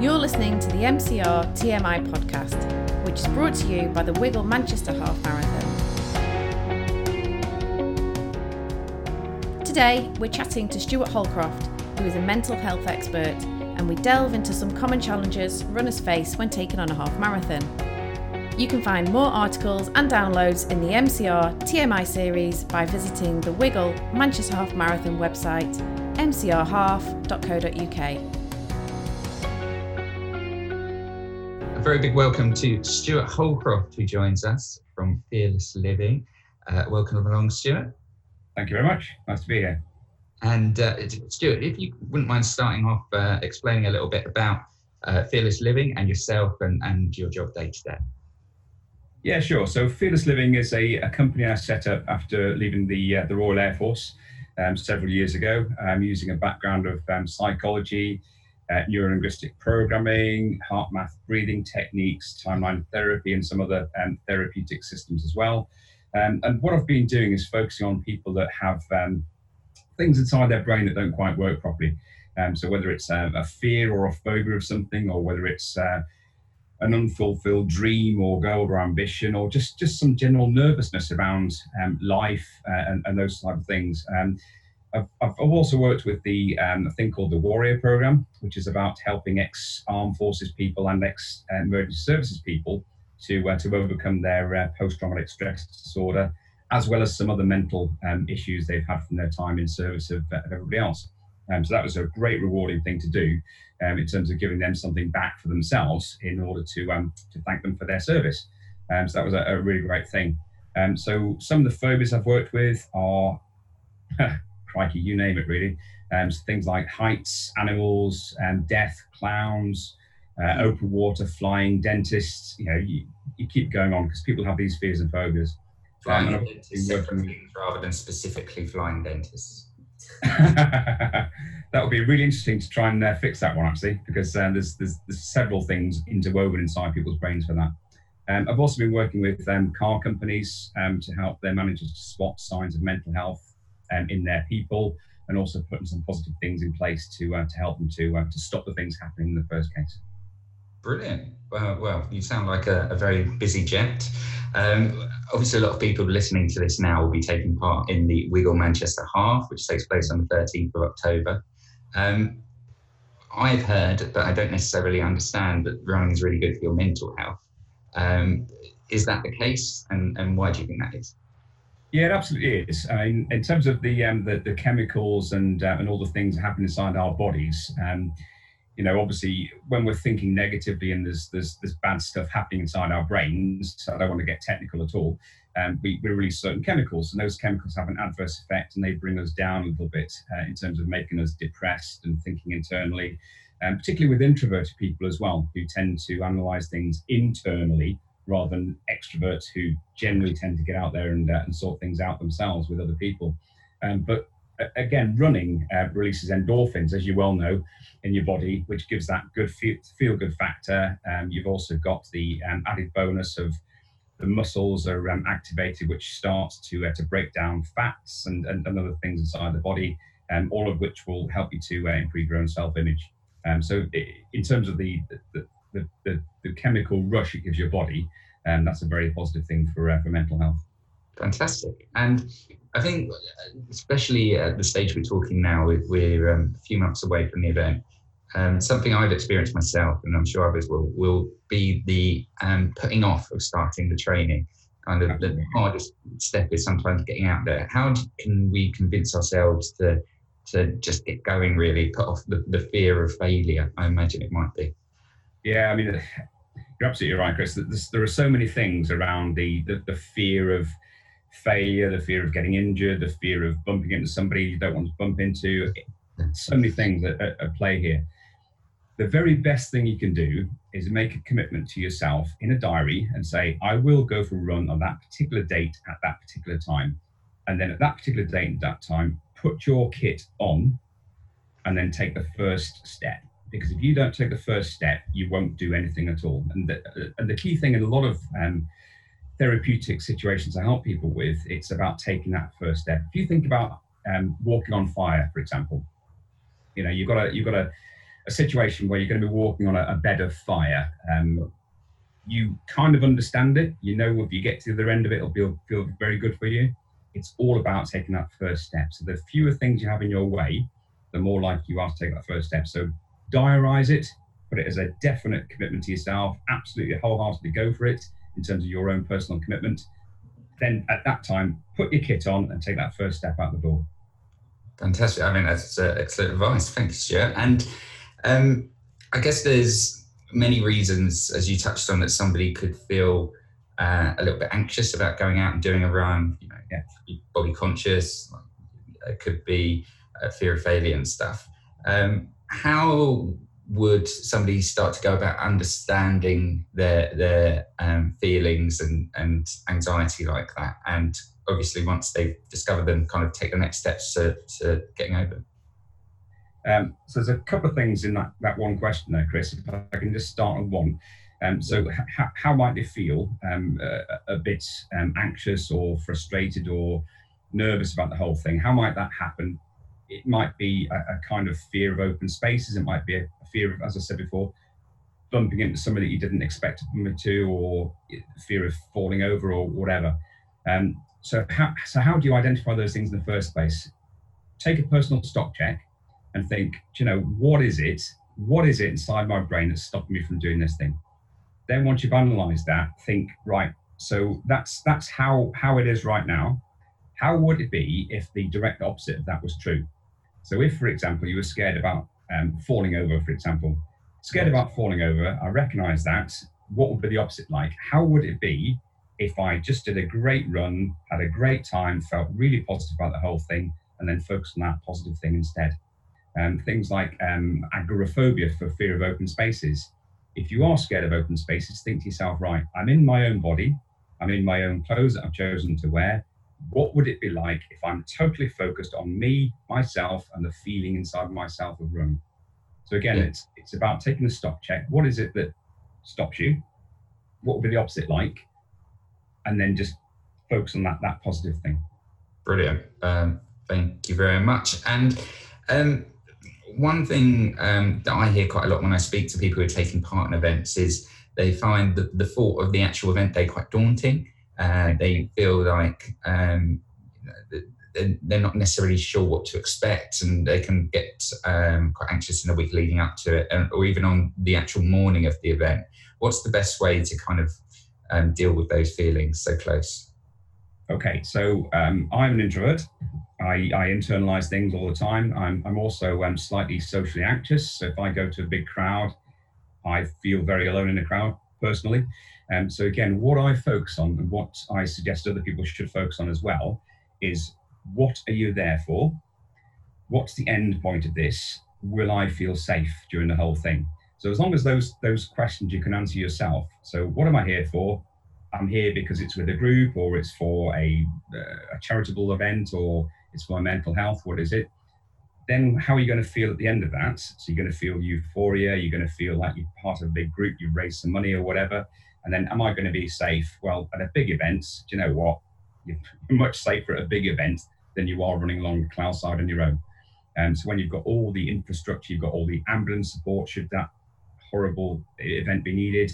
You're listening to the MCR TMI podcast, which is brought to you by the Wiggle Manchester Half Marathon. Today, we're chatting to Stuart Holcroft, who is a mental health expert, and we delve into some common challenges runners face when taking on a half marathon. You can find more articles and downloads in the MCR TMI series by visiting the Wiggle Manchester Half Marathon website, mcrhalf.co.uk. A very big welcome to Stuart Holcroft, who joins us from Fearless Living. Uh, welcome along, Stuart. Thank you very much. Nice to be here. And uh, Stuart, if you wouldn't mind starting off uh, explaining a little bit about uh, Fearless Living and yourself and, and your job day to day. Yeah, sure. So Fearless Living is a, a company I set up after leaving the uh, the Royal Air Force um, several years ago, um, using a background of um, psychology, uh, neurolinguistic programming, HeartMath breathing techniques, timeline therapy, and some other um, therapeutic systems as well. Um, and what I've been doing is focusing on people that have um, things inside their brain that don't quite work properly. Um, so whether it's a, a, fear or a phobia of something, or whether it's uh, an unfulfilled dream or goal or ambition, or just just some general nervousness around um, life uh, and, and, those type of things. Um, I've, I've, also worked with the um, thing called the Warrior Program, which is about helping ex-armed forces people and ex-emergency services people to uh, to overcome their uh, post-traumatic stress disorder, as well as some other mental um, issues they've had from their time in service of, of everybody else. Um, so that was a great, rewarding thing to do um, in terms of giving them something back for themselves in order to um, to thank them for their service. Um, so that was a, a really great thing. Um, so some of the phobias I've worked with are, crikey, you name it, really. Um, so things like heights, animals, and death, clowns, uh, open water, flying, dentists. You know, you, you keep going on because people have these fears and phobias. Flying um, dentists, rather than specifically flying dentists. that would be really interesting to try and uh, fix that one actually, because uh, there's, there's, there's several things interwoven inside people's brains for that. Um, I've also been working with um, car companies um, to help their managers spot signs of mental health um, in their people, and also putting some positive things in place to uh, to help them to uh, to stop the things happening in the first case. Brilliant. Well, well, you sound like a, a very busy gent. Um, obviously, a lot of people listening to this now will be taking part in the Wiggle Manchester Half, which takes place on the 13th of October. Um, I've heard, but I don't necessarily understand, that running is really good for your mental health. Um, is that the case, and, and why do you think that is? Yeah, it absolutely is. I mean, in terms of the um, the, the, chemicals and uh, and all the things that happen inside our bodies, um, you know, obviously when we're thinking negatively and there's there's there's bad stuff happening inside our brains, so I don't want to get technical at all. Um, we, we release certain chemicals, and those chemicals have an adverse effect, and they bring us down a little bit uh, in terms of making us depressed and thinking internally, um, particularly with introverted people as well, who tend to analyze things internally rather than extroverts who generally tend to get out there and, uh, and sort things out themselves with other people. Um, but again, running uh, releases endorphins, as you well know, in your body, which gives that good feel, good factor. Um, you've also got the um, added bonus of the muscles are um, activated, which starts to uh, to break down fats and, and, and, other things inside the body, um, all of which will help you to uh, improve your own self-image. Um, so, in terms of the the, the the, the chemical rush it gives your body, um, that's a very positive thing for uh, for mental health. Fantastic. And I think, especially at the stage we're talking now, we're um, a few months away from the event. Um, something I've experienced myself, and I'm sure others will, will be the um, putting off of starting the training. Kind of the hardest step is sometimes getting out there. How can we convince ourselves to to just get going? Really, put off the, the fear of failure. I imagine it might be. Yeah, I mean, you're absolutely right, Chris. There are so many things around the, the, the fear of failure, the fear of getting injured, the fear of bumping into somebody you don't want to bump into. So many things at, at play here. The very best thing you can do is make a commitment to yourself in a diary and say, I will go for a run on that particular date at that particular time. And then at that particular date and that time, put your kit on and then take the first step. Because if you don't take the first step, you won't do anything at all. And the, and the key thing in a lot of um, therapeutic situations I help people with, it's about taking that first step. If you think about um, walking on fire, for example. You know, you've got a you've got a, a situation where you're going to be walking on a, a bed of fire. Um, you kind of understand it. You know, if you get to the other end of it, it'll feel, feel very good for you. It's all about taking that first step. So the fewer things you have in your way, the more likely you are to take that first step. So diarize it, put it as a definite commitment to yourself, absolutely wholeheartedly go for it in terms of your own personal commitment. Then at that time, put your kit on and take that first step out the door. Fantastic. I mean, that's uh, excellent advice. Thank you, Stuart. And um, I guess there's many reasons, as you touched on, that somebody could feel uh, a little bit anxious about going out and doing a run. You know, yeah, body conscious. It could be uh, fear of failure and stuff. Um, how would somebody start to go about understanding their their um, feelings and and anxiety like that? And obviously once they've discovered them kind of take the next steps to, to getting over um, so there's a couple of things in that, that one question there chris if i can just start on one. Um, so h- how might they feel um, a, a, bit um, anxious or frustrated or nervous about the whole thing? How might that happen it might be a, a kind of fear of open spaces it might be a fear of, as I said before, bumping into somebody that you didn't expect to bump into, or fear of falling over, or whatever. Um, so, how, so how do you identify those things in the first place? Take a personal stock check and think, you know, what is it? What is it inside my brain that's stopping me from doing this thing? Then, once you've analysed that, think, right. So that's that's how how it is right now. How would it be if the direct opposite of that was true? So, if, for example, you were scared about um, falling over, for example. Scared about falling over, I recognize that. What would be the opposite like? How would it be if I just did a great run, had a great time, felt really positive about the whole thing, and then focused on that positive thing instead? Um, things like um, agoraphobia for fear of open spaces. If you are scared of open spaces, think to yourself, right, I'm in my own body, I'm in my own clothes that I've chosen to wear what would it be like if I'm totally focused on me, myself, and the feeling inside myself of running? So again, yeah. it's it's about taking a stop check. What is it that stops you? What would be the opposite like? And then just focus on that that positive thing. Brilliant. Um, thank you very much. And um, one thing um, that I hear quite a lot when I speak to people who are taking part in events is they find the, the thought of the actual event day quite daunting. Uh, they feel like um, they're not necessarily sure what to expect, and they can get um, quite anxious in the week leading up to it, or even on the actual morning of the event. What's the best way to kind of um, deal with those feelings so close? Okay, so um, I'm an introvert. I, I, internalize things all the time. I'm, I'm also um, slightly socially anxious. So if I go to a big crowd, I feel very alone in a crowd personally. Um, so again, what I focus on and what I suggest other people should focus on as well is what are you there for? What's the end point of this? Will I feel safe during the whole thing? So as long as those those questions you can answer yourself. So what am I here for? I'm here because it's with a group, or it's for a, uh, a charitable event, or it's for my mental health. What is it? Then how are you going to feel at the end of that? So you're going to feel euphoria. You're going to feel like you're part of a big group. You've raised some money or whatever and then, am I going to be safe? Well, at a big event, do you know what? You're much safer at a big event than you are running along the cloud side on your own. Um, so when you've got all the infrastructure, you've got all the ambulance support, should that horrible event be needed,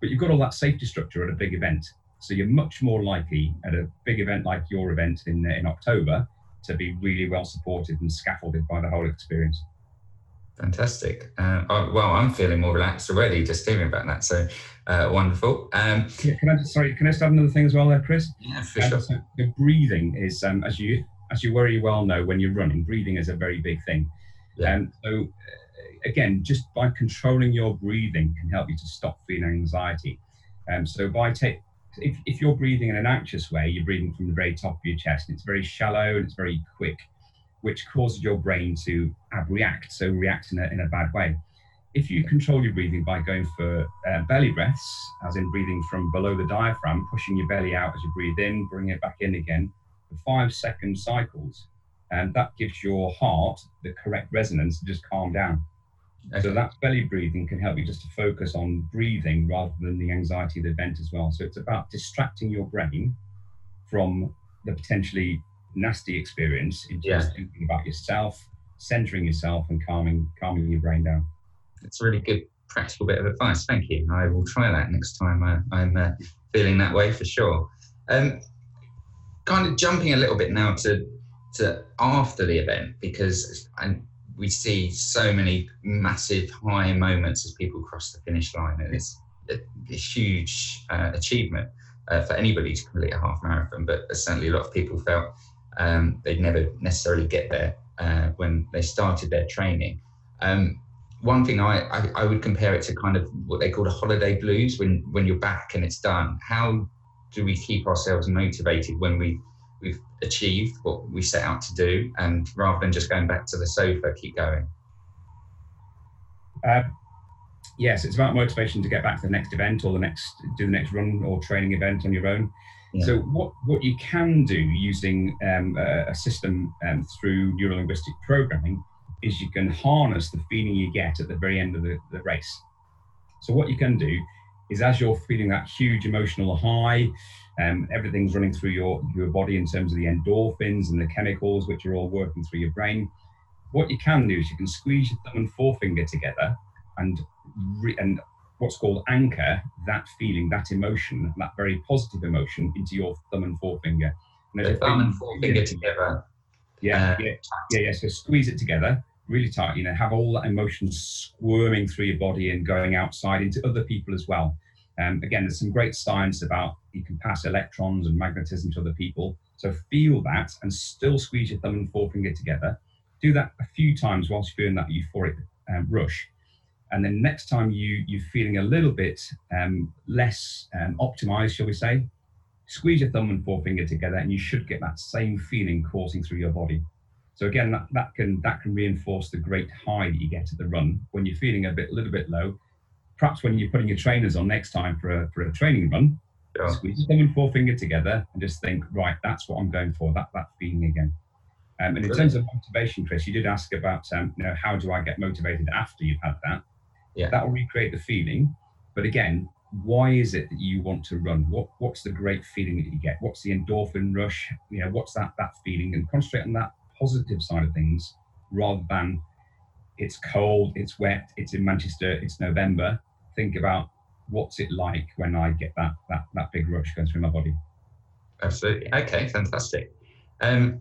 but you've got all that safety structure at a big event. So you're much more likely at a big event like your event in, in October to be really well supported and scaffolded by the whole experience. Fantastic. Uh, oh, well, I'm feeling more relaxed already just hearing about that. So uh, wonderful. Um, yeah, can I just, sorry, can I just add another thing as well there, Chris? Yeah, for um, sure. So the breathing is, um, as you as you very well know, when you're running, breathing is a very big thing. Yeah. Um, so uh, again, just by controlling your breathing can help you to stop feeling anxiety. Um, so by take if, if you're breathing in an anxious way, you're breathing from the very top of your chest, and it's very shallow and it's very quick which causes your brain to react, so react in a, in a bad way. If you control your breathing by going for uh, belly breaths, as in breathing from below the diaphragm, pushing your belly out as you breathe in, bring it back in again, for five second cycles, and that gives your heart the correct resonance to just calm down. Okay. So that belly breathing can help you just to focus on breathing rather than the anxiety of the event as well. So it's about distracting your brain from the potentially nasty experience into Yeah. just thinking about yourself, centering yourself, and calming calming your brain down. It's a really good practical bit of advice. Thank you. I will try that next time uh, I'm uh, feeling that way for sure. Um, kind of jumping a little bit now to to after the event because and we see so many massive high moments as people cross the finish line, and it's a, a huge uh, achievement uh, for anybody to complete a half marathon. But certainly, a lot of people felt um, they'd never necessarily get there uh, when they started their training. Um, one thing I, I, I would compare it to kind of what they call the holiday blues when when you're back and it's done. How do we keep ourselves motivated when we we've achieved what we set out to do, and rather than just going back to the sofa, keep going? Uh, yes, it's about motivation to get back to the next event or the next do the next run or training event on your own. Yeah. So what what you can do using um, a, a system um, through neurolinguistic programming is you can harness the feeling you get at the very end of the, the race. So what you can do is as you're feeling that huge emotional high, um, everything's running through your, your body in terms of the endorphins and the chemicals which are all working through your brain. What you can do is you can squeeze your thumb and forefinger together and re- and what's called anchor that feeling, that emotion, that very positive emotion into your thumb and forefinger. And The thumb and forefinger together. yeah, Uh, yeah, yeah, yeah. So squeeze it together really tight. You know, have all that emotion squirming through your body and going outside into other people as well. Um, again, there's some great science about you can pass electrons and magnetism to other people. So feel that and still squeeze your thumb and forefinger together. Do that a few times whilst you're feeling that euphoric um, rush. And then next time you you're feeling a little bit um, less um, optimized, shall we say, squeeze your thumb and forefinger together, and you should get that same feeling coursing through your body. So again, that, that can that can reinforce the great high that you get at the run when you're feeling a bit a little bit low. Perhaps when you're putting your trainers on next time for a for a training run, Sure. squeeze your thumb and forefinger together and just think, right, that's what I'm going for. That that feeling again. Um, and in Brilliant. terms of motivation, Chris, you did ask about um, you know how do I get motivated after you've had that? Yeah. That will recreate the feeling. But again, why is it that you want to run? What what's the great feeling that you get? What's the endorphin rush? You know, what's that that feeling? And concentrate on that positive side of things rather than it's cold, it's wet, it's in Manchester, it's November. Think about what's it like when I get that that that big rush going through my body. Absolutely. Okay, fantastic. Um,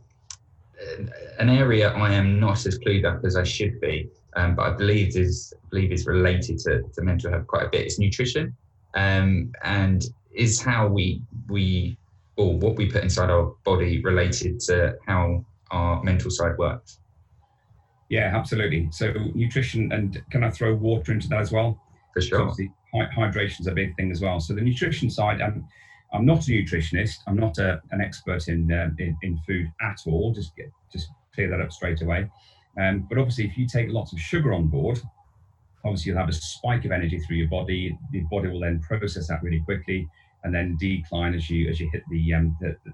an area I am not as clued up as I should be, um, but I believe is believe is related to, to mental health quite a bit. It's nutrition, um, and is how we we or what we put inside our body related to how our mental side works. Yeah, absolutely. So nutrition, and can I throw water into that as well? For sure. Obviously, hydration is a big thing as well. So the nutrition side, I'm, I'm not a nutritionist. I'm not a, an expert in, uh, in in food at all. Just get just clear that up straight away. Um, but obviously, if you take lots of sugar on board, obviously you'll have a spike of energy through your body. The body will then process that really quickly, and then decline as you as you hit the um the, the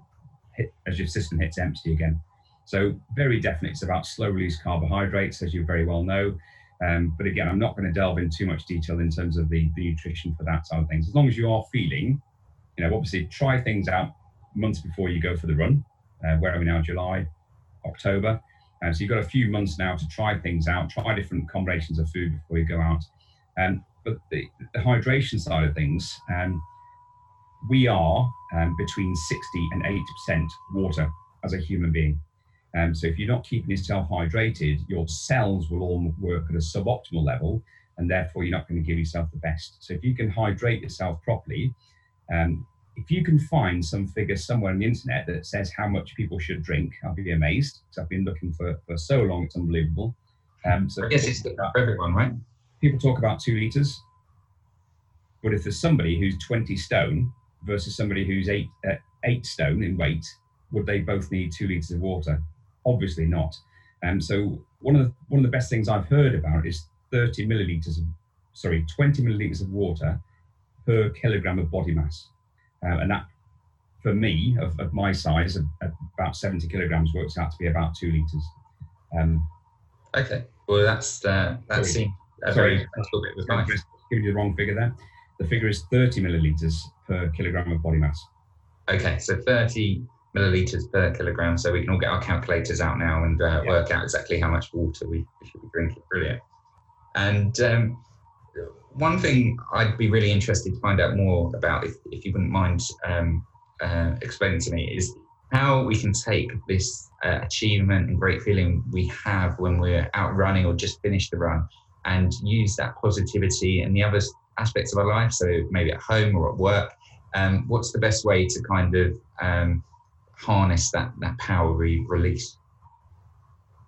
hit as your system hits empty again. So very definite. It's about slow release carbohydrates, as you very well know. Um, but again, I'm not going to delve in too much detail in terms of the, the nutrition for that side of things. As long as you are feeling, you know, obviously try things out months before you go for the run. Uh, where are we now? July, October. Uh, so you've got a few months now to try things out, try different combinations of food before you go out. Um, but the, the hydration side of things, um, we are um, between 60 and 80% water as a human being. Um, so if you're not keeping yourself hydrated, your cells will all work at a suboptimal level, and therefore you're not going to give yourself the best. So if you can hydrate yourself properly, um, if you can find some figure somewhere on the internet that says how much people should drink, I'll be amazed because I've been looking for, for so long, it's unbelievable. Um, so I guess it's different for everyone, right? people talk about two liters, but if there's somebody who's 20 stone versus somebody who's eight uh, eight stone in weight, would they both need two liters of water? Obviously not. And so one of the one of the best things I've heard about is 30 milliliters of sorry 20 milliliters of water per kilogram of body mass, uh, and that for me of, of my size of, of about 70 kilograms works out to be about two liters. Um, Okay. Well, that's uh, that seems a Sorry. very practical bit advice. Giving you the wrong figure there. The figure is 30 milliliters per kilogram of body mass. Okay, so 30 milliliters per kilogram. So we can all get our calculators out now and uh, yeah. work out exactly how much water we, we should be drinking. Brilliant. And um, one thing I'd be really interested to find out more about, if, if you wouldn't mind um, uh, explaining to me, is how we can take this uh, achievement and great feeling we have when we're out running or just finished the run and use that positivity and the other aspects of our life, so maybe at home or at work. Um, what's the best way to kind of um, harness that, that power we release?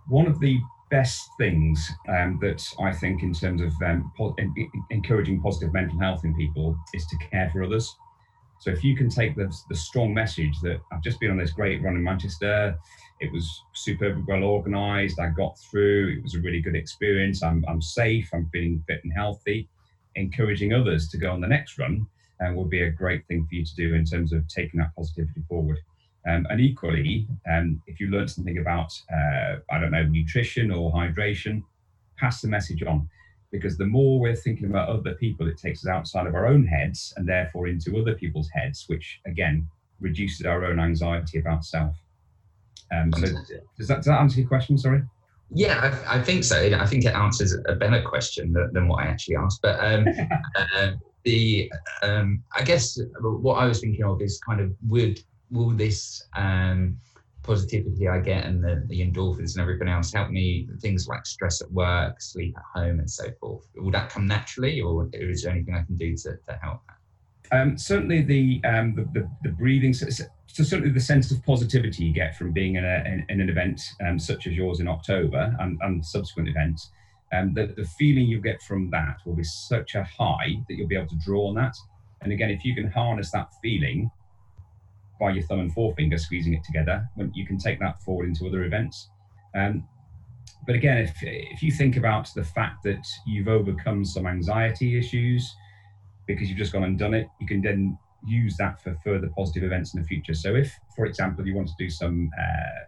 One of the best things um, that I think, in terms of um, po- encouraging positive mental health in people, is to care for others. So if you can take the, the strong message that I've just been on this great run in Manchester, it was superbly well organised. I got through. It was a really good experience. I'm, I'm safe. I'm feeling fit and healthy. Encouraging others to go on the next run uh, will be a great thing for you to do in terms of taking that positivity forward. Um, and equally, um, if you learn something about, uh, I don't know, nutrition or hydration, pass the message on. Because the more we're thinking about other people, it takes us outside of our own heads and therefore into other people's heads, which again reduces our own anxiety about self. Um, so, does that, does that answer your question? Sorry. Yeah, I, I, think so. I think it answers a better question than, than what I actually asked. But um, uh, the, um, I guess what I was thinking of is kind of would will this um, positivity I get and the, the endorphins and everything else help me things like stress at work, sleep at home, and so forth? Will that come naturally, or is there anything I can do to, to help that? Um, certainly, the, um, the, the, the breathing. So, certainly, the sense of positivity you get from being in, a, in, in an event um, such as yours in October and, and subsequent events. Um, the, the feeling you get from that will be such a high that you'll be able to draw on that. And again, if you can harness that feeling by your thumb and forefinger squeezing it together, you can take that forward into other events. Um, but again, if, if you think about the fact that you've overcome some anxiety issues because you've just gone and done it, you can then use that for further positive events in the future. So, if, for example, you want to do some uh,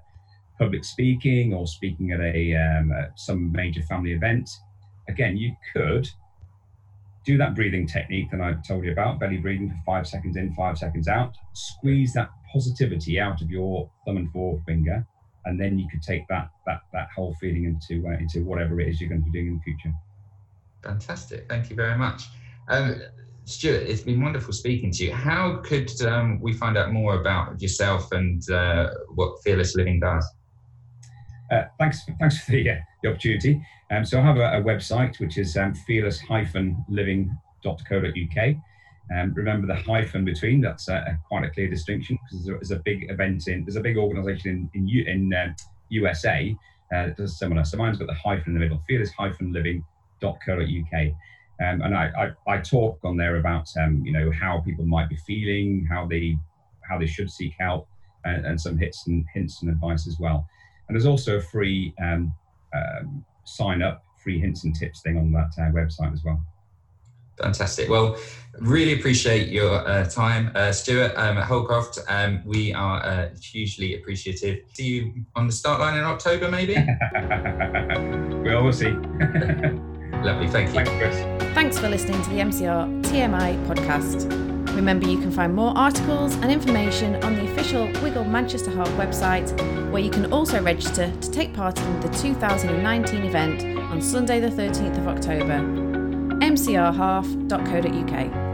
public speaking or speaking at a um, some major family event, again, you could do that breathing technique that I told you about, belly breathing for five seconds in, five seconds out. Squeeze that positivity out of your thumb and forefinger, and then you could take that that that whole feeling into uh, into whatever it is you're going to be doing in the future. Fantastic, thank you very much. Um, Stuart, it's been wonderful speaking to you. How could um, we find out more about yourself and uh, what Fearless Living does? Uh, thanks, thanks for the, uh, the opportunity. Um, so I have a, a website which is um, fearless-living.co.uk. Um, remember the hyphen between. That's quite a clear distinction because there's, there's, a big event in there's a big organisation in in, in uh, USA that does similar. So mine's got the hyphen in the middle. Fearless-living.co.uk. Um, and I, I, I, talk on there about um, you know how people might be feeling, how they how they should seek help, and, and some hits and hints and advice as well. And there's also a free um, um, sign up, free hints and tips thing on that uh, website as well. Fantastic. Well, really appreciate your uh, time, uh, Stuart um, at Holcroft. Um, we are uh, hugely appreciative. See you on the start line in October, maybe. well, we'll see. Lovely. Thank you. Thanks, Chris. Thanks for listening to the MCR TMI podcast. Remember, you can find more articles and information on the official Wiggle Manchester Half website, where you can also register to take part in the 2019 event on Sunday, the 13th of October. mcrhalf.co.uk.